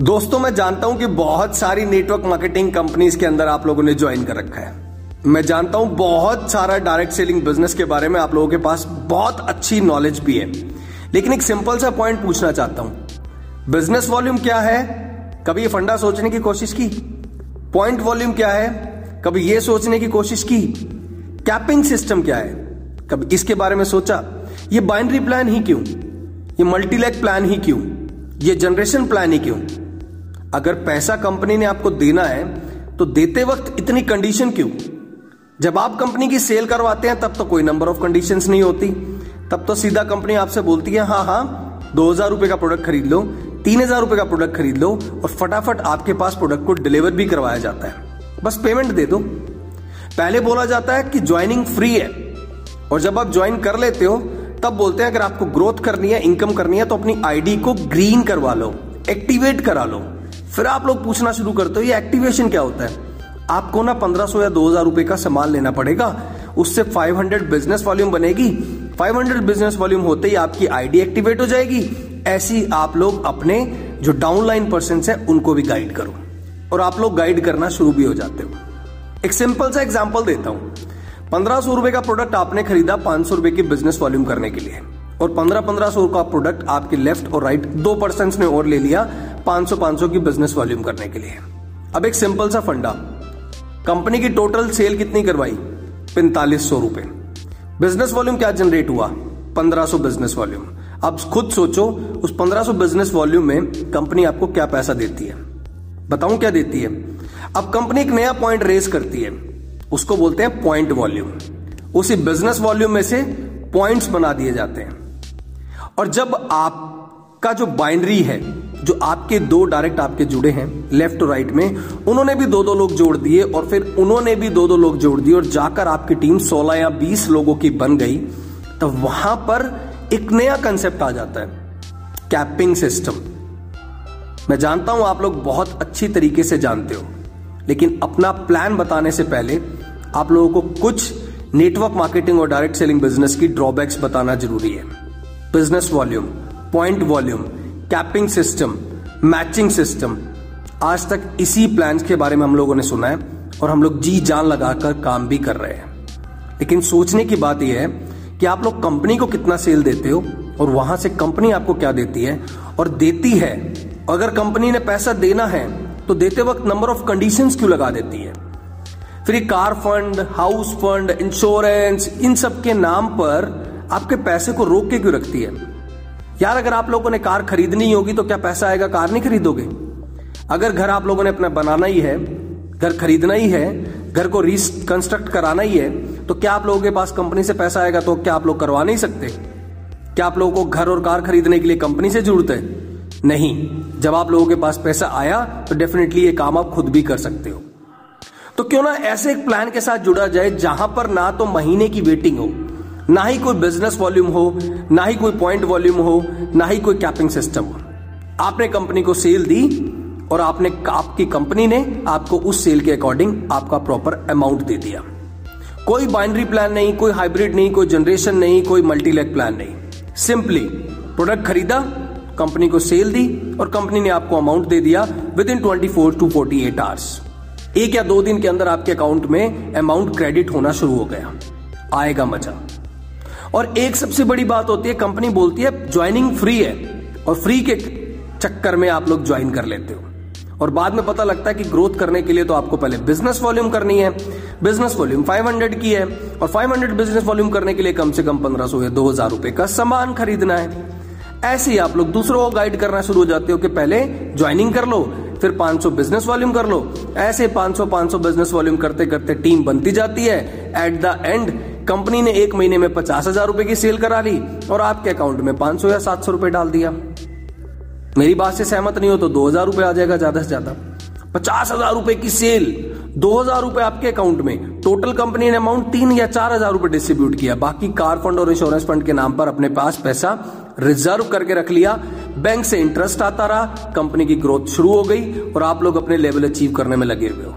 दोस्तों, मैं जानता हूँ कि बहुत सारी नेटवर्क मार्केटिंग कंपनीज़ के अंदर आप लोगों ने ज्वाइन कर रखा है। मैं जानता हूँ बहुत सारा डायरेक्ट सेलिंग बिज़नेस के बारे में आप लोगों के पास बहुत अच्छी नॉलेज भी है। लेकिन एक सिंपल सा पॉइंट पूछना चाहता हूँ। बिज़नेस वॉल्यूम क्या है? कभी ये फंडा सोचने की कोशिश की? पॉइंट वॉल्यूम क्या है? कभी ये सोचने की कोशिश की? कैपिंग सिस्टम क्या है? कभी इसके बारे में सोचा? ये बाइनरी प्लान ही क्यों? ये मल्टीलैक प्लान ही क्यों? ये जनरेशन प्लान ही क्यों? अगर पैसा कंपनी ने आपको देना है तो देते वक्त इतनी कंडीशन क्यों? जब आप कंपनी की सेल करवाते हैं, तब तो कोई नंबर ऑफ़ कंडीशन नहीं होती। तब तो सीधा कंपनी आपसे बोलती है हाँ हाँ दो हज़ार रुपए का प्रोडक्ट खरीद लो, तीन हज़ार रुपए का प्रोडक्ट खरीद लो और फटाफट आपके पास प्रोडक्ट को डिलीवर भी करवाया जाता है। बस पेमेंट दे दो। पहले बोला जाता है कि ज्वाइनिंग फ्री है और जब आप ज्वाइन कर लेते हो, तब बोलते हैं, अगर आपको ग्रोथ करनी है इनकम करनी है तो अपनी आईडी को ग्रीन करवा लो एक्टिवेट करा लो। फिर आप लोग पूछना शुरू करते हो, ये एक्टिवेशन क्या होता है? आपको ना 1500 या 2000 रुपए का सामान लेना पड़ेगा। उससे 500 बिज़नेस वॉल्यूम बनेगी। 500 बिज़नेस वॉल्यूम होते ही आपकी आईडी एक्टिवेट हो जाएगी। ऐसी आप लोग अपने जो डाउनलाइन पर्सन है, उनको भी गाइड करो। और आप लोग गाइड करना शुरू भी हो जाते हो। एक सिंपल सा एग्ज़ाम्पल देता हूँ। पंद्रह रुपए का प्रोडक्ट आपने खरीदा पाँच रुपए की बिज़नेस वॉल्यूम करने के लिए। और पंद्रह पंद्रह सौ का प्रोडक्ट आपके लेफ़्ट और राइट दो पर्सन ने और ले लिया। पाँच सौ पाँच सौ की बिज़नेस वॉल्यूम करने के लिए। अब एक सिंपल सा फंडा। कंपनी की टोटल सेल कितनी करवाई? पैंतालीस सौ रुपए। बिज़नेस वॉल्यूम क्या जनरेट हुआ? पंद्रह सौ बिज़नेस वॉल्यूम अब खुद सोचो, उस पंद्रह सौ बिज़नेस वॉल्यूम में कंपनी आपको क्या पैसा देती है। बताऊँ क्या देती है? अब कंपनी एक नया पॉइंट रेस करती है। उसको बोलते हैं पॉइंट वॉल्यूम उसी बिज़नेस वॉल्यूम में से पॉइंट्स बना दिए जाते हैं। और जब आपका जो बाइनरी है जो आपके दो डायरेक्ट आपके जुड़े हैं लेफ़्ट और राइट में, उन्होंने भी दो दो लोग जोड़ दिए और फिर उन्होंने भी दो दो लोग जोड़ दिए और जाकर आपकी टीम 16 या 20 लोगों की बन गई तो वहाँ पर एक नया कंसेप्ट आ जाता है कैपिंग सिस्टम मैं जानता हूँ आप लोग बहुत अच्छी तरीके से जानते हो, लेकिन अपना प्लान बताने से पहले आप लोगों को कुछ नेटवर्क मार्केटिंग और डायरेक्ट सेलिंग बिज़नेस की ड्रॉबैक्स बताना ज़रूरी है। Business volume point volume capping system matching system आज तक इसी प्लान के बारे में हम लोगों ने सुना है और हम लोग जी जान लगाकर काम भी कर रहे हैं। लेकिन सोचने की बात यह है कि आप लोग कंपनी को कितना सेल देते हो और वहाँ से कंपनी आपको क्या देती है? और देती है, अगर कंपनी ने पैसा देना है तो देते वक्त नंबर ऑफ़ कंडीशन क्यों लगा देती है? फिर car fund house fund insurance इन सब के नाम पर आपके पैसे को रोक के क्यों रखती है? यार, अगर आप लोगों ने कार खरीदनी होगी तो क्या पैसा आएगा? कार नहीं खरीदोगे? अगर घर आप लोगों ने अपना बनाना ही है, घर खरीदना ही है, घर को रिकंस्ट्रक्ट कराना ही है तो क्या आप लोगों के पास कंपनी से पैसा आएगा तो क्या आप लोग करवा नहीं सकते? क्या आप लोगों को घर और कार खरीदने के लिए कंपनी से ज़रूरत है? नहीं। जब आप लोगों के पास पैसा आया तो डेफिनेटली ये काम आप खुद भी कर सकते हो। तो क्यों ना ऐसे एक प्लान के साथ जुड़ा जाए, जहाँ पर ना तो महीने की वेटिंग हो ना ही कोई बिज़नेस वॉल्यूम हो, ना ही कोई पॉइंट वॉल्यूम हो, ना ही कोई कैपिंग सिस्टम हो। आपने कंपनी को सेल दी और आपने आपकी कंपनी ने आपको उस सेल के अकॉर्डिंग आपका प्रॉपर अमाउंट दे दिया। कोई बाइनरी प्लान नहीं, कोई हाइब्रिड नहीं, कोई जनरेशन नहीं, कोई मल्टीलेग प्लान नहीं। सिंपली प्रोडक्ट खरीदा कंपनी को सेल दी और कंपनी ने आपको अमाउंट दे दिया within twenty four to forty eight hours एक या दो दिन के अंदर आपके अकाउंट में अमाउंट क्रेडिट होना शुरू हो गया। आएगा मज़ा। और एक सबसे बड़ी बात होती है कंपनी बोलती है ज्वाइनिंग फ्री है. और फ्री के चक्कर में आप लोग ज्वाइन कर लेते हो। और बाद में पता लगता है कि ग्रोथ करने के लिए तो आपको पहले बिज़नेस वॉल्यूम करनी है। बिज़नेस वॉल्यूम 500 की है और 500 बिज़नेस वॉल्यूम करने के लिए कम से कम 1500 या 2000 रुपए का सामान खरीदना है। ऐसे ही आप लोग दूसरों को गाइड करना शुरू हो जाते हो कि पहले ज्वाइनिंग कर लो, फिर 500 बिज़नेस वॉल्यूम कर लो। ऐसे 500 500 बिज़नेस वॉल्यूम करते करते टीम बनती जाती है। एट द एंड कंपनी ने एक महीने में पचास हज़ार रुपए की सेल करा ली और आपके अकाउंट में 500 या 700 रुपए डाल दिया। मेरी बात से सहमत नहीं हो तो दो हज़ार रुपए आ जाएगा ज़्यादा से ज़्यादा। पचास हज़ार रुपए की सेल, दो हज़ार रुपए आपके अकाउंट में। टोटल कंपनी ने अमाउंट तीन या चार हज़ार रुपए डिस्ट्रीब्यूट किया। बाकी कार फंड और इंश्योरेंस फंड के नाम पर अपने पास पैसा रिज़र्व करके रख लिया। बैंक से इंटरेस्ट आता रहा, कंपनी की ग्रोथ शुरू हो गई और आप लोग अपने लेवल अचीव करने में लगे हुए हो।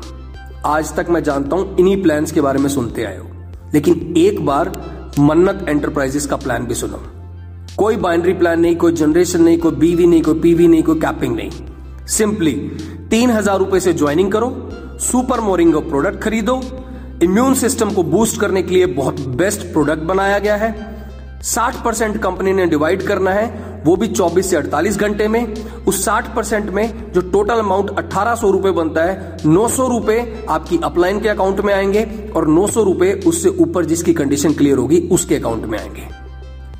आज तक मैं जानता हूँ इन्हीं प्लान्स के बारे में सुनते आए हो। लेकिन एक बार मन्नत एंटरप्राइजेस का प्लान भी सुनो। कोई बाइनरी प्लान नहीं, कोई जनरेशन नहीं, कोई बीवी नहीं, कोई पीवी नहीं, कोई कैपिंग नहीं। सिंपली तीन हज़ार रुपए से ज्वाइनिंग करो सुपर मोरिंगो प्रोडक्ट खरीदो। इम्यून सिस्टम को बूस्ट करने के लिए बहुत बेस्ट प्रोडक्ट बनाया गया है। 60 परसेंट कंपनी ने डिवाइड करना है, वो भी 24 से 48 घंटे में। उस 60 परसेंट में जो टोटल अमाउंट अठारह सौ रुपए बनता है, नौ सौ रुपए आपकी अपलाइन के अकाउंट में आएँगे और नौ सौ रुपए उससे ऊपर जिसकी कंडीशन क्लियर होगी, उसके अकाउंट में आएँगे।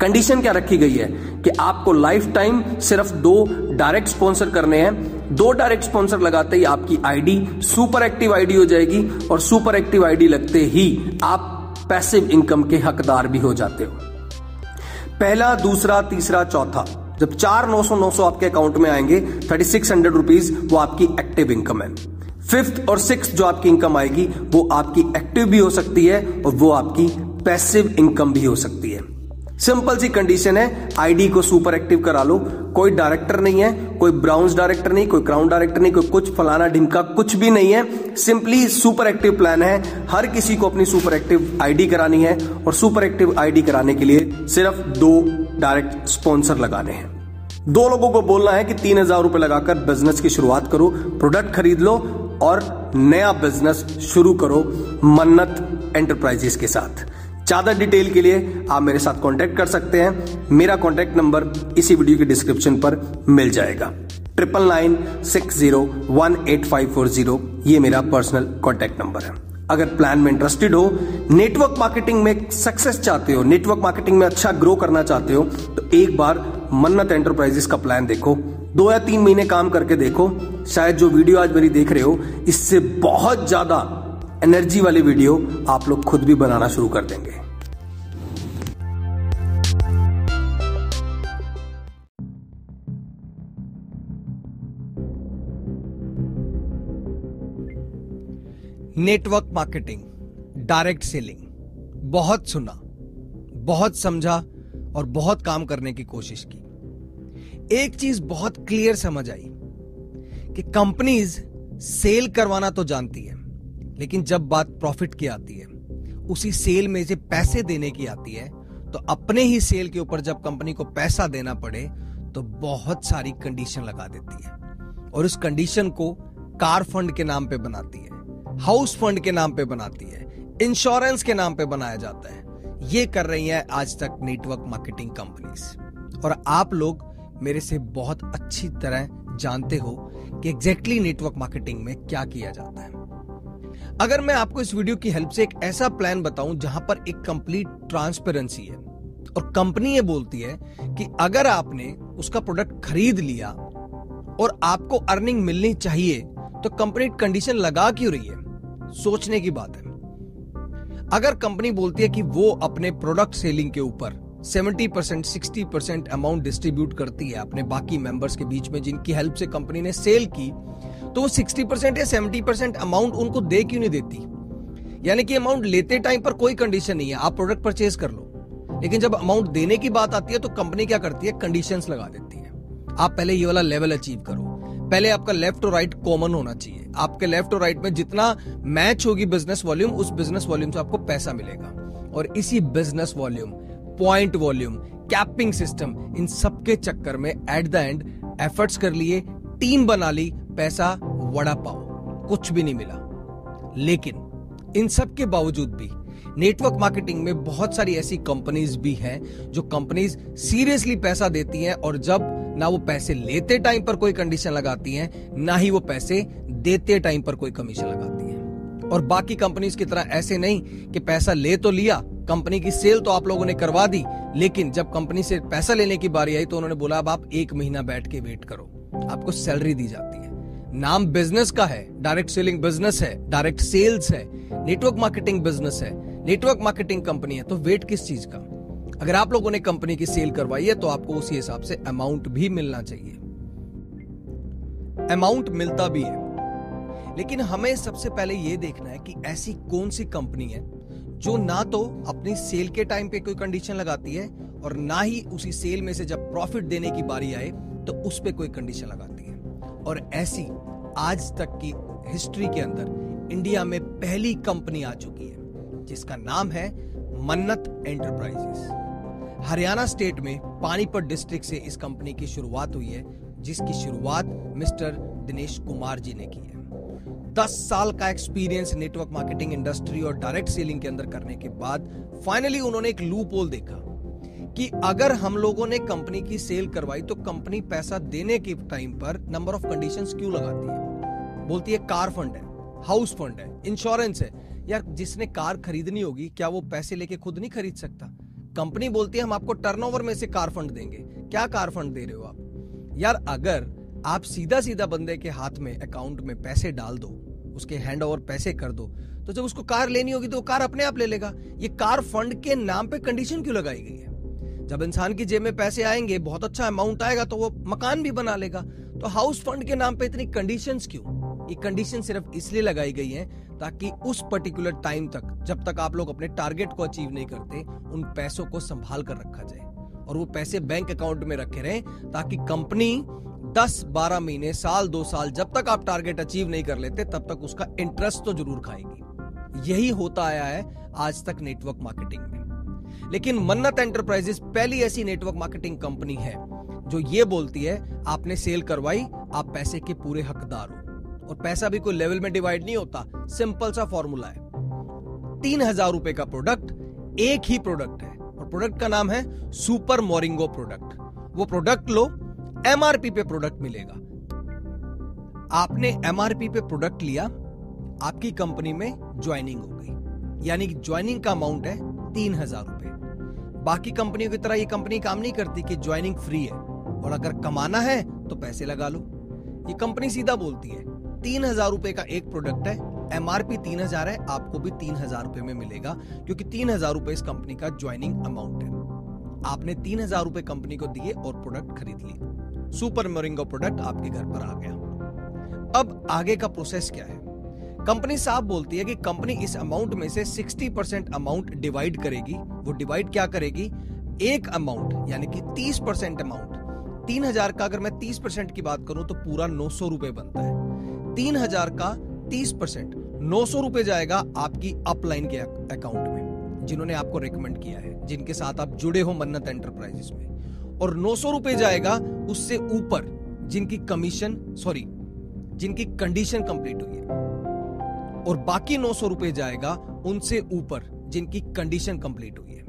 कंडीशन क्या रखी गई है? कि आपको लाइफ टाइम सिर्फ़ दो डायरेक्ट स्पॉन्सर करने हैं। दो डायरेक्ट स्पॉन्सर लगाते ही आपकी आईडी सुपर एक्टिव आईडी हो जाएगी और सुपर एक्टिव आईडी लगते ही आप पैसिव इनकम के हकदार भी हो जाते हो। पहला, दूसरा, तीसरा, चौथा। जब चार नौ सौ नौ सौ आपके अकाउंट में आएँगे, थर्टी सिक्स हंड्रेड रुपीज़ वो आपकी एक्टिव इनकम है। फिफ्थ और सिक्स जो आपकी इनकम आएगी, वो आपकी एक्टिव भी हो सकती है और वो आपकी पैसिव इनकम भी हो सकती है। सिंपल सी कंडीशन है आईडी को सुपर एक्टिव करा लो। कोई डायरेक्टर नहीं है, कोई ब्राउन्स डायरेक्टर नहीं, कोई क्राउन डायरेक्टर नहीं, कोई कुछ फलाना ढिमका कुछ भी नहीं है। सिंपली सुपर एक्टिव प्लान है। हर किसी को अपनी सुपर एक्टिव आईडी करानी है और सुपर एक्टिव आईडी कराने के लिए सिर्फ़ दो डायरेक्ट स्पॉन्सर लगाने हैं। दो लोगों को बोलना है कि तीन हज़ार रुपए लगाकर बिज़नेस की शुरुआत करो प्रोडक्ट खरीद लो और नया बिज़नेस शुरू करो मन्नत एंटरप्राइजेस के साथ। ज़्यादा डिटेल के लिए आप मेरे साथ कांटेक्ट कर सकते हैं। मेरा कांटेक्ट नंबर इसी वीडियो के डिस्क्रिप्शन पर मिल जाएगा। Triple nine six zero one eight five four zero ये मेरा पर्सनल कॉन्टेक्ट नंबर है। अगर प्लान में इंटरेस्टेड हो, नेटवर्क मार्केटिंग में सक्सेस चाहते हो, नेटवर्क मार्केटिंग में अच्छा ग्रो करना चाहते हो तो एक बार मन्नत एंटरप्राइजेस का प्लान देखो। दो या तीन महीने काम करके देखो। शायद जो वीडियो आज मेरी देख रहे हो, इससे बहुत ज़्यादा एनर्जी वाली वीडियो आप लोग खुद भी बनाना शुरू कर देंगे। नेटवर्क मार्केटिंग डायरेक्ट सेलिंग बहुत सुना, बहुत समझा और बहुत काम करने की कोशिश की। एक चीज़ बहुत क्लियर समझ आई कि कंपनीज़ सेल करवाना तो जानती है लेकिन जब बात प्रॉफिट की आती है, उसी सेल में से पैसे देने की आती है तो अपने ही सेल के ऊपर जब कंपनी को पैसा देना पड़े तो बहुत सारी कंडीशन लगा देती है। और उस कंडीशन को कार फंड के नाम पे बनाती है, हाउस फंड के नाम पे बनाती है, इंश्योरेंस के नाम पे बनाया जाता है। ये कर रही है आज तक नेटवर्क मार्केटिंग कंपनीज़। और आप लोग मेरे से बहुत अच्छी तरह जानते हो कि एग्जैक्टली नेटवर्क मार्केटिंग में क्या किया जाता है। अगर मैं आपको इस वीडियो की हेल्प से एक ऐसा प्लान बताऊँ जहाँ पर एक कंप्लीट ट्रांसपेरेंसी है, और कंपनी ये बोलती है कि अगर आपने उसका प्रोडक्ट खरीद लिया और आपको अर्निंग मिलनी चाहिए तो कंपनी कंडीशन लगा क्यों रही है? सोचने की बात है। अगर कंपनी बोलती है कि वो अपने प्रोडक्ट सेलिंग के ऊपर 70 percent, sixty percent amount distribute करती है अपने बाकी मेंबर्स के बीच में जिनकी हेल्प से कंपनी ने सेल की तो वो सिक्सटी परसेंट या सेवेंटी परसेंट अमाउंट उनको दे क्यों नहीं देती? यानी कि अमाउंट लेते टाइम पर कोई कंडीशन नहीं है। आप प्रोडक्ट परचेज कर लो। लेकिन जब अमाउंट देने की बात आती है तो कंपनी क्या करती है? कंडीशन लगा देती है। आप पहले ये वाला लेवल अचीव करो। पहले आपका लेफ़्ट और राइट कॉमन होना चाहिए। आपके लेफ़्ट और राइट में जितना मैच होगी बिज़नेस वॉल्यूम उस बिज़नेस वॉल्यूम से आपको पैसा मिलेगा। और इसी business volume point volume capping system इन सबके चक्कर में एट द एंड एफर्ट्स कर लिए टीम बना ली पैसा, वड़ा पाओ कुछ भी नहीं मिला। लेकिन इन सब के बावजूद भी नेटवर्क मार्केटिंग में बहुत सारी ऐसी कंपनीज़ भी हैं जो कंपनीज़ सीरियसली पैसा देती हैं और जब ना वो पैसे लेते टाइम पर कोई कंडीशन लगाती हैं, ना ही वो पैसे देते टाइम पर कोई कमीशन लगाती हैं। और बाकी कंपनीज़ की तरह ऐसे नहीं कि पैसा ले तो लिया कंपनी की सेल तो आप लोगों ने करवा दी, लेकिन जब कंपनी से पैसा लेने की बारी आई तो उन्होंने बोला, अब आप एक महीना बैठ के वेट करो, आपको सैलरी दी जाती है। नाम बिज़नेस का है डायरेक्ट सेलिंग बिज़नेस है डायरेक्ट सेल्स है नेटवर्क मार्केटिंग बिज़नेस है नेटवर्क मार्केटिंग कंपनी है तो वेट किस चीज़ का? अगर आप लोगों ने कंपनी की सेल करवाई है तो आपको उसी हिसाब से अमाउंट भी मिलना चाहिए। अमाउंट मिलता भी है। लेकिन हमें सबसे पहले यह देखना है कि ऐसी कौन सी कंपनी है, जो ना तो अपनी सेल के टाइम पे कोई कंडीशन लगाती है, और ना ही उसी सेल में से जब प्रॉफिट देने की बारी आए तो उस पर कोई कंडीशन लगाती है। और ऐसी आज तक की हिस्ट्री के अंदर इंडिया में पहली कंपनी आ चुकी है, जिसका नाम है मन्नत एंटरप्राइजेस हरियाणा स्टेट में पानीपत डिस्ट्रिक्ट से इस कंपनी की शुरुआत हुई है, जिसकी शुरुआत मिस्टर दिनेश कुमार जी ने की है। दस साल का एक्सपीरियंस नेटवर्क मार्केटिंग इंडस्ट्री और डायरेक्ट सेलिंग के अंदर करने के बाद फाइनली उन्होंने एक लूप होल देखा। कि अगर हम लोगों ने कंपनी की सेल करवाई तो कंपनी पैसा देने के टाइम पर नंबर ऑफ़ कंडीशंस क्यों लगाती है? बोलती है, कार फंड है, हाउस फंड है, इंश्योरेंस है। यार, जिसने कार खरीदनी होगी, क्या वो पैसे लेके खुद नहीं खरीद सकता? कंपनी बोलती है, हम आपको टर्नओवर में से कार फंड देंगे। क्या कार फंड दे रहे हो आप? यार, अगर आप सीधा सीधा बंदे के हाथ में अकाउंट में पैसे डाल दो, उसके हैंड ओवर पैसे कर दो तो जब उसको कार लेनी होगी तो वो कार अपने आप ले लेगा। ये कार फंड के नाम पे कंडीशन क्यों लगाई गई है? जब इंसान की जेब में पैसे आएँगे, बहुत अच्छा अमाउंट आएगा तो वो मकान भी बना लेगा। तो हाउस फंड के नाम पे इतनी कंडीशंस क्यों? ये कंडीशन सिर्फ़ इसलिए लगाई गई है ताकि उस पर्टिकुलर टाइम तक, जब तक आप लोग अपने टारगेट को अचीव नहीं करते, उन पैसों को संभाल कर रखा जाए। और वो पैसे बैंक अकाउंट में रखे रहे ताकि कंपनी 10-12 महीने, साल, दो साल, जब तक आप टारगेट अचीव नहीं कर लेते, तब तक उसका इंटरेस्ट तो ज़रूर खाएगी। यही होता आया है आज तक नेटवर्क मार्केटिंग में। लेकिन मन्नत एंटरप्राइजेस पहली ऐसी नेटवर्क मार्केटिंग कंपनी है, जो ये बोलती है, आपने सेल करवाई, आप पैसे के पूरे हकदार हो। और पैसा भी कोई लेवल में डिवाइड नहीं होता, सिंपल सा फॉर्मूला है। तीन हज़ार रुपए का प्रोडक्ट, एक ही प्रोडक्ट है। और प्रोडक्ट का नाम है सुपर मोरिंगो प्रोडक्ट। वो प्रोडक्ट लो, एमआरपी पे प्रोडक्ट मिलेगा। आपने एमआरपी पे प्रोडक्ट लिया, आपकी कंपनी में ज्वाइनिंग हो गई। यानी ज्वाइनिंग का अमाउंट है तीन हज़ार रुपए। बाकी कंपनियों की तरह ये कंपनी काम नहीं करती कि ज्वाइनिंग फ्री है। और अगर कमाना है तो पैसे लगा लो। ये कंपनी सीधा बोलती है, तीन हज़ार रुपए का एक प्रोडक्ट है एमआरपी तीन हज़ार है, आपको भी तीन हज़ार रुपए में मिलेगा, क्योंकि तीन हज़ार रुपए इस कंपनी का ज्वाइनिंग अमाउंट है। आपने तीन हज़ार रुपए कंपनी को दिए और प्रोडक्ट खरीद लिए सुपर मोरिंगो प्रोडक्ट आपके घर पर आ गया। अब आगे का प्रोसेस क्या है? कंपनी साफ़ बोलती है कि कंपनी इस अमाउंट में से 60 परसेंट अमाउंट डिवाइड करेगी। वो डिवाइड क्या करेगी? एक अमाउंट यानी कि 30 परसेंट अमाउंट तीन हज़ार का अगर मैं 30 परसेंट की बात करूँ तो पूरा नौ सौ रुपए बनता है। तीन हज़ार का 30 परसेंट नौ सौ रुपए जाएगा आपकी अपलाइन के अकाउंट में, जिन्होंने आपको रिकमेंड किया है, जिनके साथ आप जुड़े हो मन्नत एंटरप्राइजेस में। और नौ सौ रुपए जाएगा उससे ऊपर, जिनकी कमीशन सॉरी जिनकी कंडीशन कंप्लीट हुई है। और बाकी नौ सौ रुपए जाएगा उनसे ऊपर, जिनकी कंडीशन कंप्लीट हुई है।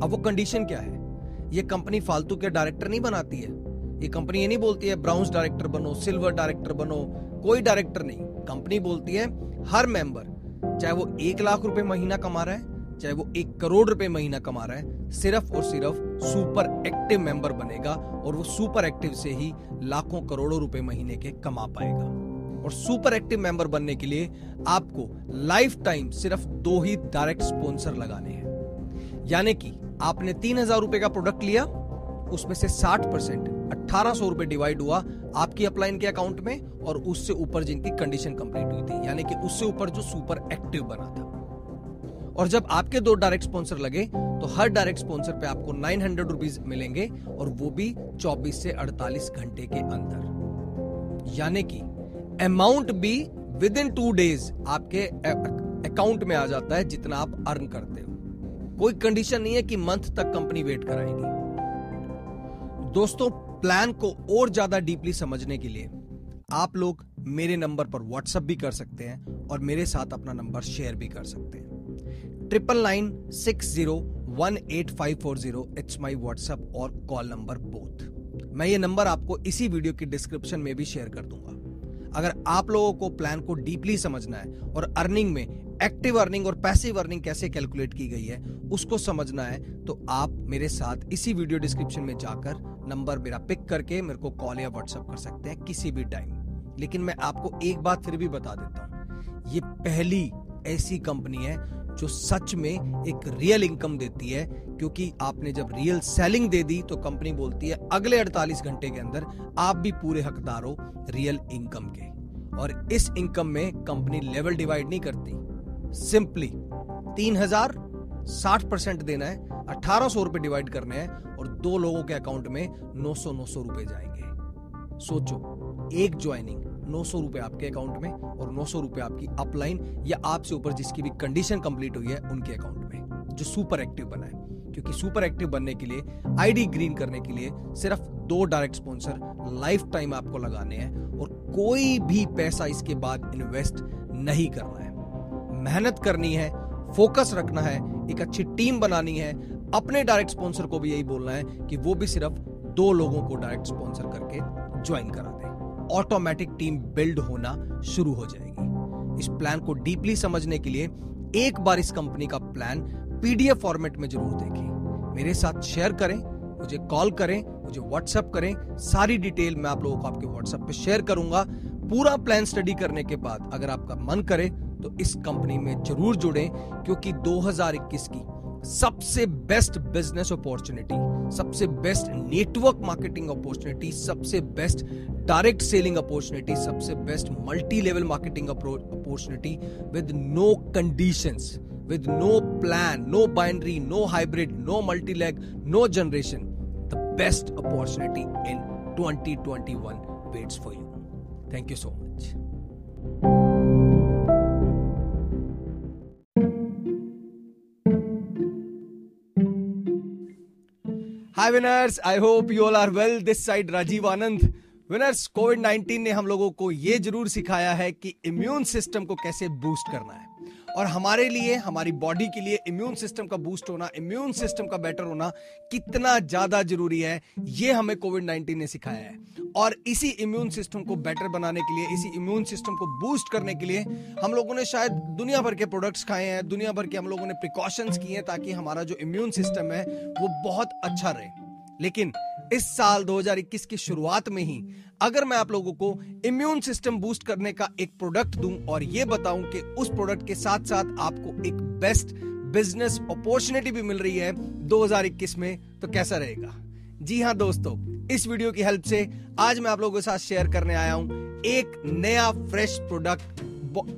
अब वो कंडीशन क्या है? ये कंपनी फालतू के डायरेक्टर नहीं बनाती है? ये कंपनी ये नहीं बोलती है ब्राउन्स डायरेक्टर बनो सिल्वर डायरेक्टर बनो, कोई डायरेक्टर नहीं। कंपनी बोलती है, हर मेंबर चाहे वो एक लाख रुपए महीना कमा रहा है, चाहे वो एक करोड़ रुपए महीना कमा रहा है, सिर्फ़ और सिर्फ़ सुपर एक्टिव मेंबर बनेगा और वो सुपर एक्टिव से ही लाखों करोड़ों रुपए महीने के कमा पाएगा। और सुपर एक्टिव मेंबर बनने के लिए आपको लाइफ टाइम सिर्फ़ दो ही डायरेक्ट स्पॉन्सर लगाने हैं। यानी कि आपने तीन हज़ार रुपए का प्रोडक्ट लिया, उसमें से साठ परसेंट अट्ठारह सौ रुपए डिवाइड हुआ आपकी अपलाइन के अकाउंट में और उससे ऊपर जिनकी कंडीशन कंप्लीट हुई थी, यानी कि उससे ऊपर जो सुपर एक्टिव बना था। और जब आपके दो डायरेक्ट स्पॉन्सर लगे तो हर डायरेक्ट स्पॉन्सर पे आपको नाइन हंड्रेड रुपीज़ मिलेंगे और वो भी चौबीस से अड़तालीस घंटे के अंदर। यानी कि अमाउंट भी विद इन टू डेज़ आपके अकाउंट में आ जाता है जितना आप अर्न करते हो। कोई कंडीशन नहीं है कि मंथ तक कंपनी वेट कराएगी। दोस्तों प्लान को और ज़्यादा डीपली समझने के लिए आप लोग मेरे नंबर पर व्हाट्सएप भी कर सकते हैं और मेरे साथ अपना नंबर शेयर भी कर सकते हैं। Triple nine six zero one eight five four zero it's my WhatsApp और कॉल नंबर बोथ मैं ये नंबर आपको इसी वीडियो की डिस्क्रिप्शन में भी शेयर कर दूँगा। अगर आप लोगों को प्लान को डीपली समझना है और अर्निंग में एक्टिव अर्निंग और पैसिव अर्निंग कैसे कैलकुलेट की गई है, उसको समझना है तो आप मेरे साथ इसी वीडियो डिस्क्रिप्शन में जाकर नंबर मेरा पिक करके मेरे को कॉल या व्हाट्सअप कर सकते हैं किसी भी टाइम लेकिन मैं आपको एक बात फिर भी बता देता हूँ, ये पहली ऐसी कंपनी है जो सच में एक रियल इनकम देती है, क्योंकि आपने जब रियल सेलिंग दे दी तो कंपनी बोलती है, अगले 48 घंटे के अंदर आप भी पूरे हकदार हो रियल इनकम के। और इस इनकम में कंपनी लेवल डिवाइड नहीं करती। सिंपली तीन हज़ार साठ परसेंट देना है, अठारह सौ रुपए डिवाइड करने हैं, और दो लोगों के अकाउंट में नौ सौ नौ सौ रुपए जाएँगे। सोचो, एक ज्वाइनिंग नौ सौ रुपए आपके अकाउंट में और नौ सौ रुपए आपकी अपलाइन या आपसे ऊपर जिसकी भी कंडीशन कंप्लीट हुई है उनके अकाउंट में, जो सुपर एक्टिव बना है। क्योंकि सुपर एक्टिव बनने के लिए आईडी ग्रीन करने के लिए सिर्फ़ दो डायरेक्ट स्पॉन्सर लाइफ टाइम आपको लगाने हैं और कोई भी पैसा इसके बाद इन्वेस्ट नहीं करना है। मेहनत करनी है फोकस रखना है, एक अच्छी टीम बनानी है, अपने डायरेक्ट स्पॉन्सर को भी यही बोलना है कि वो भी सिर्फ़ दो लोगों को डायरेक्ट स्पॉन्सर करके ज्वाइन करा दे। ऑटोमेटिक टीम बिल्ड होना शुरू हो जाएगी। इस प्लान को डीपली समझने के लिए एक बार इस कंपनी का प्लान पीडीएफ फॉर्मेट में ज़रूर देखें। मेरे साथ शेयर करें, मुझे कॉल करें, मुझे व्हाट्सएप करें। सारी डिटेल मैं आप लोगों को आपके व्हाट्सएप पे शेयर करूँगा। पूरा प्लान स्टडी करने के बाद अगर आपका मन करे तो इस कंपनी में ज़रूर जुड़े, क्योंकि 2021 की सबसे बेस्ट बिज़नेस अपॉर्चुनिटी सबसे बेस्ट नेटवर्क मार्केटिंग अपॉर्चुनिटी सबसे बेस्ट डायरेक्ट सेलिंग अपॉर्चुनिटी सबसे best multi level marketing opportunity with no condition with no plan no binary no hybrid no multi leg no generation the best opportunity in twenty twenty one for you thank you so much hi winners I hope you all are well this side Rajiv Anand winners covid 19 ने हम लोगों को ये ज़रूर सिखाया है कि immune system को कैसे बूस्ट करना है। और हमारे लिए, हमारी बॉडी के लिए इम्यून सिस्टम का बूस्ट होना इम्यून सिस्टम का बेटर होना कितना ज़्यादा ज़रूरी है, ये हमें कोविड 19 ने सिखाया है। और इसी इम्यून सिस्टम को बेटर बनाने के लिए, इसी इम्यून सिस्टम को बूस्ट करने के लिए हम लोगों ने शायद दुनिया भर के प्रोडक्ट्स खाए हैं, दुनिया भर के हम लोगों ने प्रिकॉशंस किए हैं ताकि हमारा जो इम्यून सिस्टम है वो बहुत अच्छा रहे। लेकिन इस साल 2021 की शुरुआत में ही अगर मैं आप लोगों को इम्यून सिस्टम बूस्ट करने का एक प्रोडक्ट दूँ और ये बताऊँ कि उस प्रोडक्ट के साथ साथ आपको एक बेस्ट बिज़नेस अपॉर्चुनिटी भी मिल रही है 2021 में तो कैसा रहेगा? जी हाँ दोस्तों, इस वीडियो की हेल्प से आज मैं आप लोगों के साथ शेयर करने आया हूँ एक नया फ्रेश प्रोडक्ट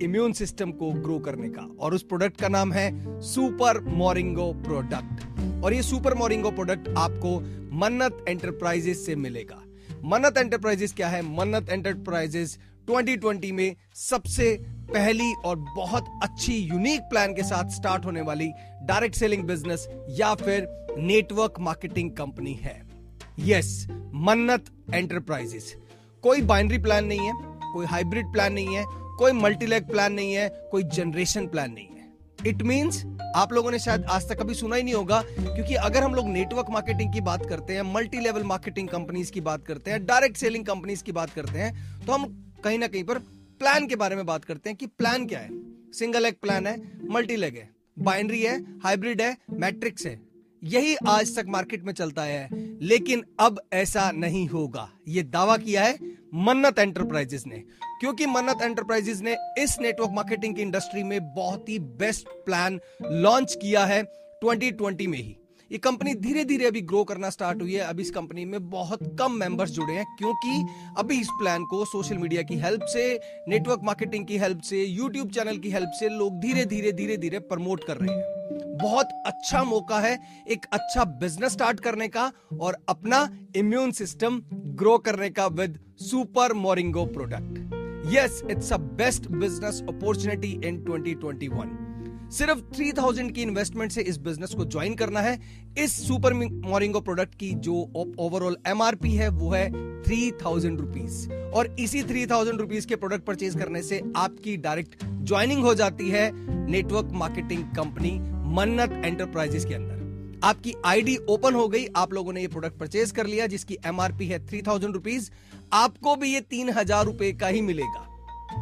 इम्यून सिस्टम को ग्रो करने का। और उस प्रोडक्ट का नाम है सुपर मोरिंगो प्रोडक्ट और ये सुपर मोरिंगो प्रोडक्ट आपको मन्नत एंटरप्राइजेस से मिलेगा। मन्नत एंटरप्राइजेस क्या है? मन्नत एंटरप्राइजेस 2020 में सबसे पहली और बहुत अच्छी यूनिक प्लान के साथ स्टार्ट होने वाली डायरेक्ट सेलिंग बिज़नेस या फिर नेटवर्क मार्केटिंग कंपनी है। यस मन्नत एंटरप्राइजेस कोई बाइनरी प्लान नहीं है, कोई हाइब्रिड प्लान नहीं है कोई मल्टीलेग प्लान नहीं है, कोई जनरेशन प्लान नहीं है। इट मीन्स आप लोगों ने शायद आज तक कभी सुना ही नहीं होगा, क्योंकि अगर हम लोग नेटवर्क मार्केटिंग की बात करते हैं मल्टी लेवल मार्केटिंग कंपनीज़ की बात करते हैं डायरेक्ट सेलिंग कंपनीज़ की बात करते हैं तो हम कहीं ना कहीं पर प्लान के बारे में बात करते हैं कि प्लान क्या है। सिंगल एग प्लान है मल्टी लेग है बाइनरी है हाइब्रिड है मैट्रिक्स है। यही आज तक मार्केट में चलता है, लेकिन अब ऐसा नहीं होगा। ये दावा किया है मन्नत एंटरप्राइजेस ने। क्योंकि मन्नत एंटरप्राइजेस ने इस नेटवर्क मार्केटिंग की इंडस्ट्री में बहुत ही बेस्ट प्लान लॉन्च किया है 2020 में ही। ये कंपनी धीरे धीरे अभी ग्रो करना स्टार्ट हुई है। अभी इस कंपनी में बहुत कम मेंबर्स जुड़े हैं, क्योंकि अभी इस प्लान को सोशल मीडिया की हेल्प से नेटवर्क मार्केटिंग की हेल्प से यूट्यूब चैनल की हेल्प से लोग धीरे धीरे धीरे धीरे प्रमोट कर रहे हैं। बहुत अच्छा मौका है एक अच्छा बिज़नेस स्टार्ट करने का और अपना इम्यून सिस्टम ग्रो करने का with super Moringo product yes it's a best business opportunity in 2021 सिर्फ़ 3000 की इन्वेस्टमेंट से इस बिज़नेस को ज्वाइन करना है। इस सुपर मोरिंगो प्रोडक्ट की जो ओवरऑल एमआरपी है, वो है थ्री थाउज़ेंड रुपीज़ और इसी थ्री थाउज़ेंड रुपीज़ के प्रोडक्ट परचेज करने से आपकी डायरेक्ट ज्वाइनिंग हो जाती है network marketing company Mannat enterprises के अंदर। आपकी आईडी ओपन हो गई, आप लोगों ने ये प्रोडक्ट परचेज कर लिया, जिसकी एमआरपी है थ्री थाउज़ेंड रुपीज़ आपको भी ये तीन हज़ार रुपए का ही मिलेगा।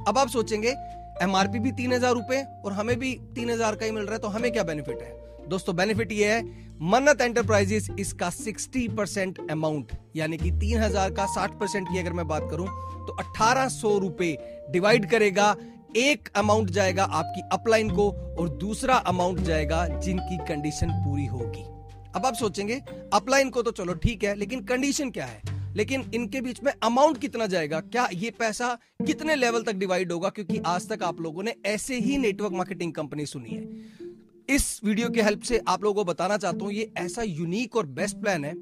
अब आप सोचेंगे एमआरपी भी तीन हज़ार रुपए और हमें भी तीन हज़ार का ही मिल रहा है तो हमें क्या बेनिफिट है? दोस्तों बेनिफिट ये है, मन्नत एंटरप्राइजेस इसका 60 परसेंट अमाउंट यानी कि तीन हज़ार का 60 परसेंट की अगर मैं बात करूँ तो अठारह सौ रुपए डिवाइड करेगा, एक अमाउंट जाएगा आपकी अपलाइन को और दूसरा अमाउंट जाएगा जिनकी कंडीशन पूरी होगी। अब आप सोचेंगे अपलाइन को तो चलो ठीक है, लेकिन कंडीशन क्या है? लेकिन इनके बीच में अमाउंट कितना जाएगा? क्या ये पैसा कितने लेवल तक डिवाइड होगा? क्योंकि आज तक आप लोगों ने ऐसे ही नेटवर्क मार्केटिंग कंपनी सुनी है। इस वीडियो के हेल्प से आप लोगों को बताना चाहता हूँ, ये ऐसा यूनिक और बेस्ट प्लान है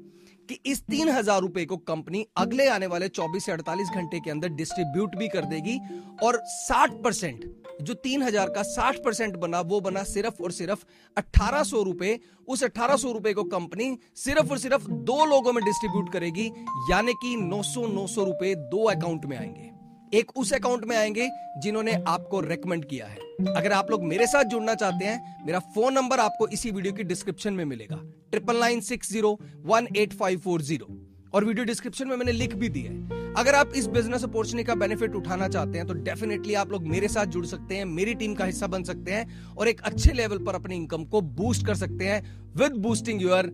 कि इस तीन हज़ार रुपए को कंपनी अगले आने वाले 24 से 48 घंटे के अंदर डिस्ट्रीब्यूट भी कर देगी और 60 परसेंट, जो तीन हज़ार का 60 परसेंट बना, वो बना सिर्फ़ और सिर्फ़ अठारह सौ रुपए। उस अठारह सौ रुपए को कंपनी सिर्फ़ और सिर्फ़ दो लोगों में डिस्ट्रीब्यूट करेगी, यानी कि 900 900 रुपए दो अकाउंट में आएँगे। एक उस अकाउंट में आएँगे जिन्होंने आपको रेकमेंड किया है। अगर आप लोग मेरे साथ जुड़ना चाहते हैं, मेरा फ़ोन नंबर आपको इसी वीडियो की डिस्क्रिप्शन में मिलेगा। Triple nine six zero one eight five four zero और वीडियो डिस्क्रिप्शन में मैंने लिख भी दिया है। अगर आप इस बिज़नेस अपॉर्चुनिटी का बेनिफिट उठाना चाहते हैं तो डेफिनेटली आप लोग मेरे साथ जुड़ सकते हैं, मेरी टीम का हिस्सा बन सकते हैं और एक अच्छे लेवल पर अपनी इनकम को बूस्ट कर सकते हैं with boosting your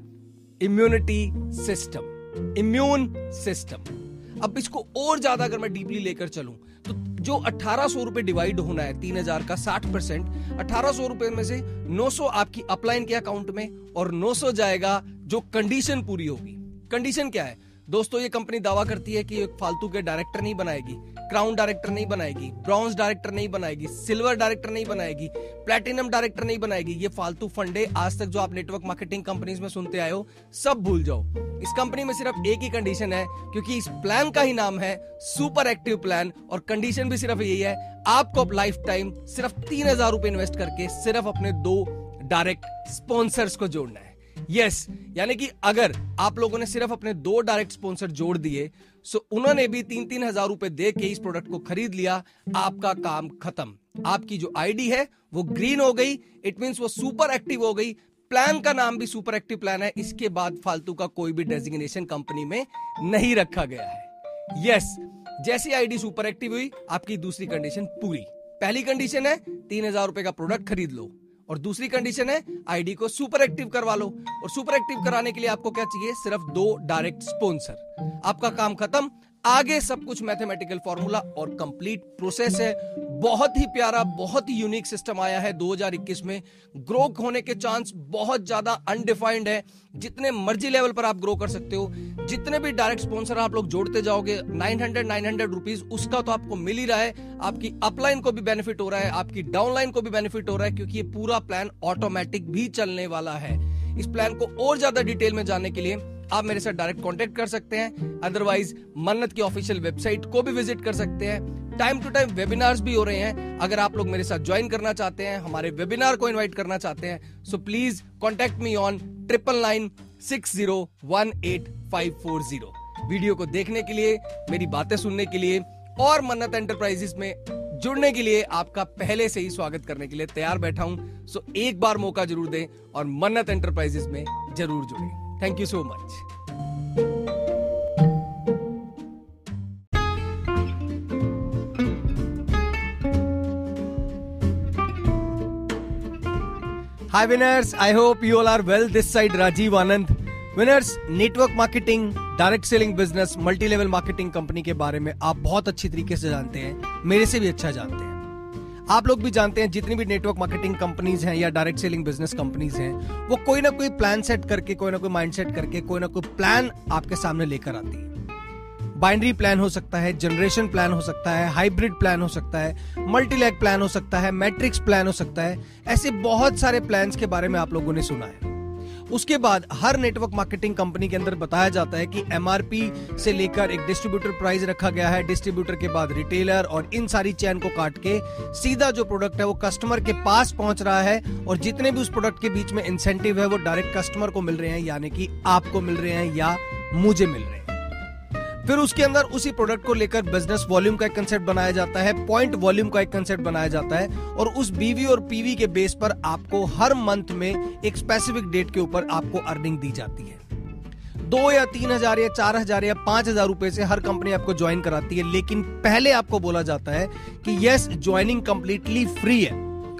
immunity system immune system अब इसको और ज़्यादा अगर मैं डीपली लेकर चलूँ तो जो अठारह सौ रुपए डिवाइड होना है, तीन हज़ार का साठ परसेंट, अठारह सौ रुपए में से नौ सौ आपकी अपलाइन के अकाउंट में और नौ सौ जाएगा जो कंडीशन पूरी होगी। कंडीशन क्या है? दोस्तों, ये कंपनी दावा करती है कि एक फालतू के डायरेक्टर नहीं बनाएगी क्राउन डायरेक्टर नहीं बनाएगी ब्रॉन्ज डायरेक्टर नहीं बनाएगी सिल्वर डायरेक्टर नहीं बनाएगी प्लेटिनम डायरेक्टर नहीं बनाएगी। ये फालतू फंडे आज तक जो आप नेटवर्क मार्केटिंग कंपनीज़ में सुनते आए हो, सब भूल जाओ। इस कंपनी में सिर्फ़ एक ही कंडीशन है, क्योंकि इस प्लान का ही नाम है सुपर एक्टिव प्लान और कंडीशन भी सिर्फ़ यही है, आपको लाइफ टाइम सिर्फ़ तीन हज़ार रुपए इन्वेस्ट करके सिर्फ़ अपने दो डायरेक्ट स्पॉन्सर्स को जोड़ना है। यस yes, यानी कि अगर आप लोगों ने सिर्फ़ अपने दो डायरेक्ट स्पॉन्सर जोड़ दिए सो उन्होंने भी तीन तीन हज़ार रुपए दे के इस प्रोडक्ट को खरीद लिया आपका काम खत्म। आपकी जो आईडी है वो ग्रीन हो गई इट मीन वो सुपर एक्टिव हो गई। प्लान का नाम भी सुपर एक्टिव प्लान है इसके बाद फालतू का कोई भी डेजिग्नेशन कंपनी में नहीं रखा गया है। यस yes, जैसी आईडी सुपर एक्टिव हुई आपकी दूसरी कंडीशन पूरी। पहली कंडीशन है तीन हज़ार रुपए का प्रोडक्ट खरीद लो। और दूसरी कंडीशन है आईडी को सुपर एक्टिव करवा लो। और सुपर एक्टिव कराने के लिए आपको क्या चाहिए? सिर्फ़ दो डायरेक्ट स्पॉन्सर आपका काम खत्म। आगे सब कुछ मैथमेटिकल फॉर्मूला और कंप्लीट प्रोसेस है। बहुत ही प्यारा, बहुत ही यूनिक सिस्टम आया है 2021 में। ग्रो होने के चांस बहुत ज़्यादा अनडिफाइंड है। जितने मर्ज़ी लेवल पर आप ग्रो कर सकते हो। जितने भी डायरेक्ट स्पॉन्सर आप लोग जोड़ते जाओगे 900 900 रुपीस उसका तो आपको मिल ही रहा है। आपकी अपलाइन को भी बेनिफिट हो रहा है, आपकी डाउनलाइन को भी बेनिफिट हो रहा है, क्योंकि ये पूरा प्लान ऑटोमेटिक भी चलने वाला है। इस प्लान को और ज़्यादा डिटेल में जानने के लिए आप मेरे साथ डायरेक्ट कांटेक्ट कर सकते हैं। अदरवाइज़ मन्नत की ऑफिशियल वेबसाइट को भी विज़िट कर सकते हैं। टाइम टू टाइम वेबिनार्स भी हो रहे हैं। अगर आप लोग मेरे साथ ज्वाइन करना चाहते हैं, हमारे वेबिनार को इनवाइट करना चाहते हैं so please contact me on triple nine six zero one eight five four zero. Video को देखने के लिए, मेरी बातें सुनने के लिए और मन्नत एंटरप्राइजेस में जुड़ने के लिए आपका पहले से ही स्वागत करने के लिए तैयार बैठा हूँ। सो एक बार मौका ज़रूर दें और मन्नत एंटरप्राइजेस में ज़रूर जुड़े। Thank you so much Hi winners, I hope you all are well. This side Rajiv Anand. Winners network marketing direct selling business multi level marketing company के बारे में आप बहुत अच्छी तरीके से जानते हैं मेरे से भी अच्छा जानते हैं आप लोग भी जानते हैं जितनी भी नेटवर्क मार्केटिंग कंपनीज़ हैं या डायरेक्ट सेलिंग बिज़नेस कंपनीज़ हैं वो कोई ना कोई प्लान सेट करके कोई ना कोई माइंड सेट करके कोई ना कोई प्लान आपके सामने लेकर आती है बाइनरी प्लान हो सकता है, जनरेशन प्लान हो सकता है, हाइब्रिड प्लान हो सकता है, मल्टीलैग प्लान हो सकता है, मैट्रिक्स प्लान हो सकता है, ऐसे बहुत सारे प्लान्स के बारे में आप लोगों ने सुना है। उसके बाद हर नेटवर्क मार्केटिंग कंपनी के अंदर बताया जाता है कि एमआरपी से लेकर एक डिस्ट्रीब्यूटर प्राइस रखा गया है, डिस्ट्रीब्यूटर के बाद रिटेलर और इन सारी चैन को काट के सीधा जो प्रोडक्ट है वो कस्टमर के पास पहुँच रहा है और जितने भी उस प्रोडक्ट के बीच में इंसेंटिव है वो डायरेक्ट कस्टमर को मिल रहे हैं, यानी कि आपको मिल रहे हैं या मुझे मिल रहे हैं। फिर उसके अंदर उसी प्रोडक्ट को लेकर बिज़नेस वॉल्यूम का एक कंसेप्ट बनाया जाता है पॉइंट वॉल्यूम का एक कंसेप्ट बनाया जाता है और उस बीवी और पीवी के बेस पर आपको हर मंथ में एक स्पेसिफिक डेट के ऊपर आपको अर्निंग दी जाती है। दो या तीन हज़ार या चार हज़ार या पाँच हज़ार रुपए से हर कंपनी आपको ज्वाइन कराती है, लेकिन पहले आपको बोला जाता है कि यस ज्वाइनिंग कंप्लीटली फ्री है।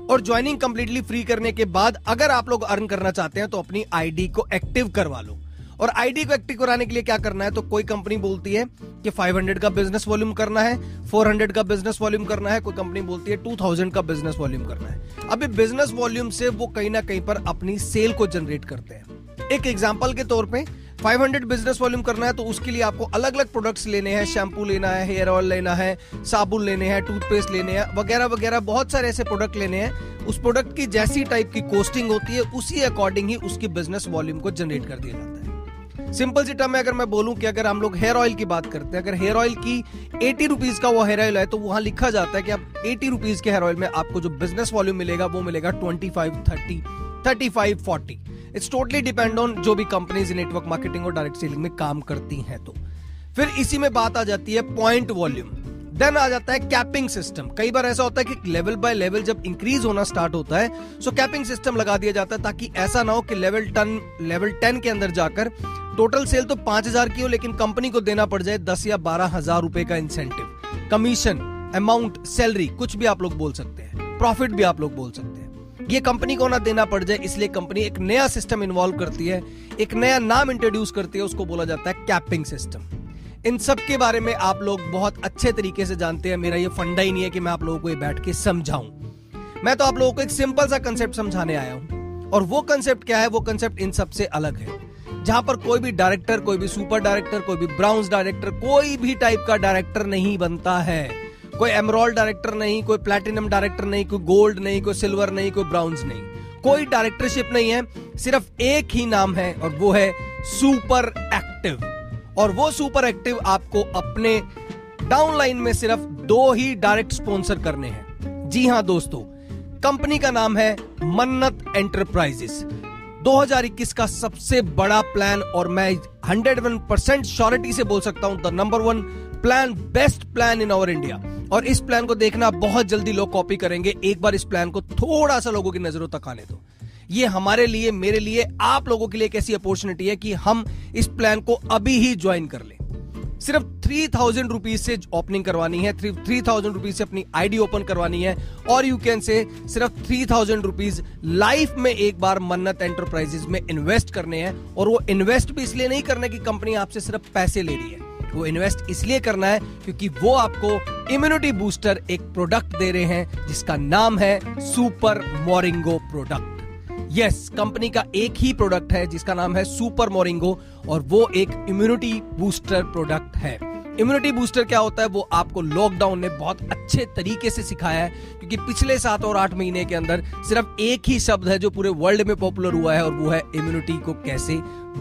और ज्वाइनिंग कंप्लीटली फ्री करने के बाद अगर आप लोग अर्न करना चाहते हैं तो अपनी आईडी को एक्टिव करवा लो। और आईडी को एक्टिव कराने के लिए क्या करना है? तो कोई कंपनी बोलती है कि 500 का बिज़नेस वॉल्यूम करना है 400 का बिज़नेस वॉल्यूम करना है, कोई कंपनी बोलती है 2000 का बिज़नेस वॉल्यूम करना है। अभी बिज़नेस वॉल्यूम से वो कहीं ना कहीं पर अपनी सेल को जनरेट करते हैं। एक एग्ज़ाम्पल के तौर पर 500 बिज़नेस वॉल्यूम करना है तो उसके लिए आपको अलग अलग प्रोडक्ट्स लेने हैं शैम्पू लेना है हेयर ऑयल लेना है, साबुन लेने हैं टूथपेस्ट लेने हैं, वगैरह वगैरह, बहुत सारे ऐसे प्रोडक्ट लेने हैं। उस प्रोडक्ट की जैसी टाइप की कोस्टिंग होती है, उसी अकॉर्डिंग ही उसकी बिज़नेस वॉल्यूम को जनरेट कर दिया जाता है। सिंपल सी टर्म में अगर मैं बोलूँ कि अगर हम लोग हेयर ऑयल की बात करते हैं, अगर हेयर ऑयल की एटी रुपीज़ का वो हेयर ऑयल है तो वहाँ लिखा जाता है कि आप एटी रुपीज़ के हेयर ऑयल में आपको जो बिज़नेस वॉल्यूम मिलेगा, वो मिलेगा twenty five thirty thirty five forty it's totally depend on जो भी कंपनीज़ नेटवर्क मार्केटिंग और डायरेक्ट सेलिंग में काम करती हैं तो. फिर इसी में बात आ जाती है पॉइंट वॉल्यूम देन आ जाता है कैपिंग सिस्टम कई बार ऐसा होता है कि लेवल बाय लेवल जब इंक्रीज होना स्टार्ट होता है सो कैपिंग सिस्टम लगा दिया जाता है ताकि ऐसा ना हो कि लेवल टन लेवल टेन के अंदर जाकर टोटल सेल तो पाँच हज़ार की हो, लेकिन कंपनी को देना पड़ जाए दस या बारह हज़ार रुपए का इंसेंटिव कमीशन अमाउंट सैलरी कुछ भी आप लोग बोल सकते हैं। प्रॉफिट भी आप लोग बोल सकते हैं। ये कंपनी को ना देना पड़ जाए, इसलिए कंपनी एक नया सिस्टम इन्वॉल्व करती है, एक नया नाम इंट्रोड्यूस करती है, उसको बोला जाता है कैपिंग सिस्टम इन सब के बारे में आप लोग बहुत अच्छे तरीके से जानते हैं, मेरा ये फंडा ही नहीं है कि मैं आप लोगों को ये बैठ के समझाऊं। मैं तो आप लोगों को एक सिंपल सा कंसेप्ट समझाने आया हूँ, और वो कंसेप्ट क्या है? वो कंसेप्ट इन सबसे अलग है। जहाँ पर कोई भी डायरेक्टर, कोई भी सुपर डायरेक्टर, कोई भी ब्राउन्स डायरेक्टर, कोई भी टाइप का डायरेक्टर नहीं बनता है। कोई एमरोल्ड डायरेक्टर नहीं, कोई प्लेटिनम डायरेक्टर नहीं, कोई गोल्ड नहीं, कोई सिल्वर नहीं, कोई ब्राउन्स नहीं। कोई डायरेक्टरशिप नहीं है, सिर्फ़ एक ही नाम है और वो है सुपर एक्टिव। और वो सुपर एक्टिव आपको अपने डाउनलाइन में सिर्फ़ दो ही डायरेक्ट स्पॉन्सर करने हैं। जी हाँ दोस्तों, कंपनी का नाम है मन्नत एंटरप्राइजेस। 2021 का सबसे बड़ा प्लान और मैं 101 परसेंट श्योरिटी से बोल सकता हूँ the number one plan best plan in our India और इस प्लान को देखना बहुत जल्दी लोग कॉपी करेंगे। एक बार इस प्लान को थोड़ा सा लोगों की नज़रों तक आने दो। ये हमारे लिए, मेरे लिए, आप लोगों के लिए एक ऐसी अपॉर्चुनिटी है कि हम इस प्लान को अभी ही ज्वाइन कर लें। सिर्फ़ थ्री थाउज़ेंड रुपीज़ से ओपनिंग करवानी है, थ्री थाउज़ेंड रुपीज़ से अपनी आईडी ओपन करवानी है, और यू कैन से सिर्फ़ थ्री थाउज़ेंड रुपीज़ लाइफ में एक बार मन्नत एंटरप्राइजेस में इन्वेस्ट करने हैं, और वो इन्वेस्ट भी इसलिए नहीं करना कि कंपनी आपसे सिर्फ़ पैसे ले रही है। वो इन्वेस्ट इसलिए करना है क्योंकि वो आपको इम्यूनिटी बूस्टर एक प्रोडक्ट दे रहे हैं, जिसका नाम है super Moringo product yes company का एक ही प्रोडक्ट है, जिसका नाम है सुपर मोरिंगो और वो एक इम्यूनिटी बूस्टर प्रोडक्ट है। इम्यूनिटी बूस्टर क्या होता है? वो आपको लॉकडाउन ने बहुत अच्छे तरीके से सिखाया है, क्योंकि पिछले सात और आठ महीने के अंदर सिर्फ़ एक ही शब्द है जो पूरे वर्ल्ड में पॉपुलर हुआ है, और वो है इम्यूनिटी को कैसे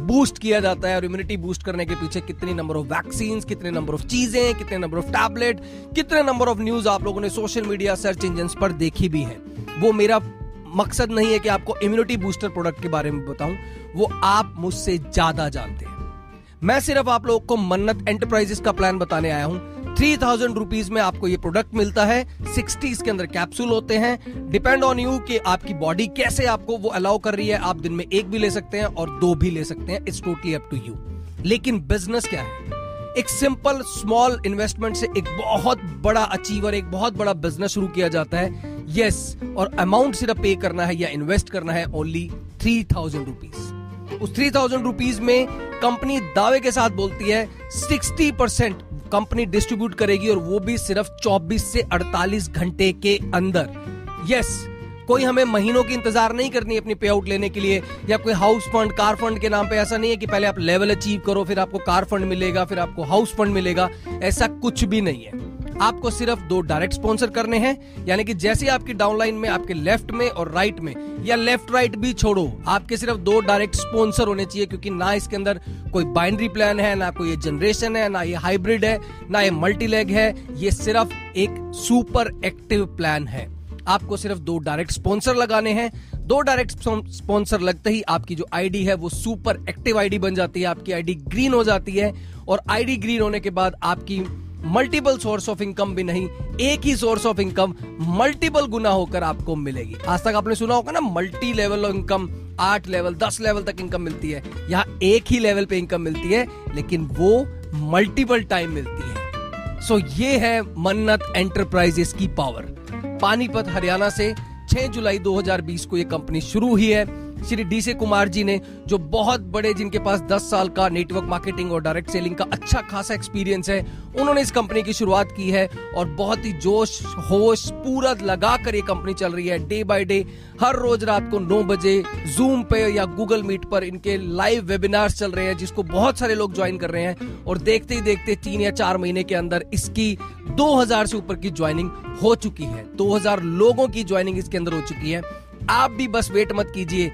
बूस्ट किया जाता है, और इम्यूनिटी बूस्ट करने के पीछे कितनी नंबर ऑफ़ वैक्सीन कितने नंबर ऑफ़ चीज़ें, कितने नंबर ऑफ़ टैबलेट कितने नंबर ऑफ़ न्यूज़ आप लोगों ने सोशल मीडिया सर्च इंजन पर देखी भी है। वो मेरा मकसद नहीं है कि आपको इम्यूनिटी बूस्टर प्रोडक्ट के बारे में बताऊँ, वो आप मुझसे ज़्यादा जानते हैं। मैं सिर्फ़ आप लोगों को मन्नत एंटरप्राइजेस का प्लान बताने आया हूँ। थ्री थाउज़ेंड रुपीज़ में आपको ये प्रोडक्ट मिलता है। सिक्सटी इसके अंदर कैप्सूल होते हैं। डिपेंड ऑन यू कि आपकी बॉडी कैसे आपको वो अलाउ कर रही है। आप दिन में एक भी ले सकते हैं और दो भी ले सकते हैं। It's totally up to you लेकिन बिज़नेस क्या है? एक सिंपल स्मॉल इन्वेस्टमेंट से एक बहुत बड़ा अचीवर एक बहुत बड़ा बिज़नेस शुरू किया जाता है। यस yes, और अमाउंट सिर्फ़ पे करना है या इन्वेस्ट करना है ओनली थ्री थाउज़ेंड रुपीज़ उस थ्री थाउज़ेंड रुपीज़ में कंपनी दावे के साथ बोलती है सिक्सटी परसेंट कंपनी डिस्ट्रीब्यूट करेगी और वो भी सिर्फ़ 24 से 48 घंटे के अंदर। यस yes, कोई हमें महीनों की इंतज़ार नहीं करनी अपनी पे आउट लेने के लिए, या कोई हाउस फंड कार फंड के नाम पे, ऐसा नहीं है कि पहले आप लेवल अचीव करो, फिर आपको कार फंड मिलेगा, फिर आपको हाउस फंड मिलेगा, ऐसा कुछ भी नहीं है। आपको सिर्फ़ दो डायरेक्ट स्पॉन्सर करने हैं, यानी कि जैसे आपकी डाउनलाइन में, आपके लेफ़्ट में और राइट में, या लेफ़्ट राइट भी छोड़ो, आपके सिर्फ़ दो डायरेक्ट स्पॉन्सर होने चाहिए, क्योंकि ना इसके अंदर कोई बाइंड्री प्लान है, ना कोई ये जनरेशन है, ना ये हाइब्रिड है, ना ये मल्टी लेग है, ये सिर्फ़ एक सुपर एक्टिव प्लान है। आपको सिर्फ़ दो डायरेक्ट स्पॉन्सर लगाने हैं। दो डायरेक्ट स्पॉन्सर लगते ही आपकी जो आईडी है वो सुपर एक्टिव आईडी बन जाती है आपकी आईडी ग्रीन हो जाती है और आईडी ग्रीन होने के बाद आपकी मल्टीपल सोर्स ऑफ़ इनकम भी नहीं एक ही सोर्स ऑफ़ इनकम मल्टीपल गुना होकर आपको मिलेगी। आज तक आपने सुना होगा ना मल्टी लेवल इनकम आठ लेवल दस लेवल तक इनकम मिलती है। यहाँ एक ही लेवल पे इनकम मिलती है लेकिन वो मल्टीपल टाइम मिलती है। सो so, ये है मन्नत एंटरप्राइजेस की पावर पानीपत हरियाणा से 6 जुलाई 2020 को ये कंपनी शुरू हुई है। श्री डी से कुमार जी ने, जो बहुत बड़े, जिनके पास 10 साल का नेटवर्क मार्केटिंग और डायरेक्ट सेलिंग का अच्छा खासा एक्सपीरियंस है, उन्होंने इस कंपनी की शुरुआत की है और बहुत ही जोश, होश पूरा लगा कर ये कंपनी चल रही है। डे बाय डे हर रोज रात को नौ बजे जूम पे या गूगल मीट पर इनके लाइव वेबिनार्स चल रहे हैं, जिसको बहुत सारे लोग ज्वाइन कर रहे हैं और देखते ही देखते तीन या चार महीने के अंदर इसकी 2000 से ऊपर की ज्वाइनिंग हो चुकी है। 2000 लोगों की ज्वाइनिंग इसके अंदर हो चुकी है। आप भी बस वेट मत कीजिए।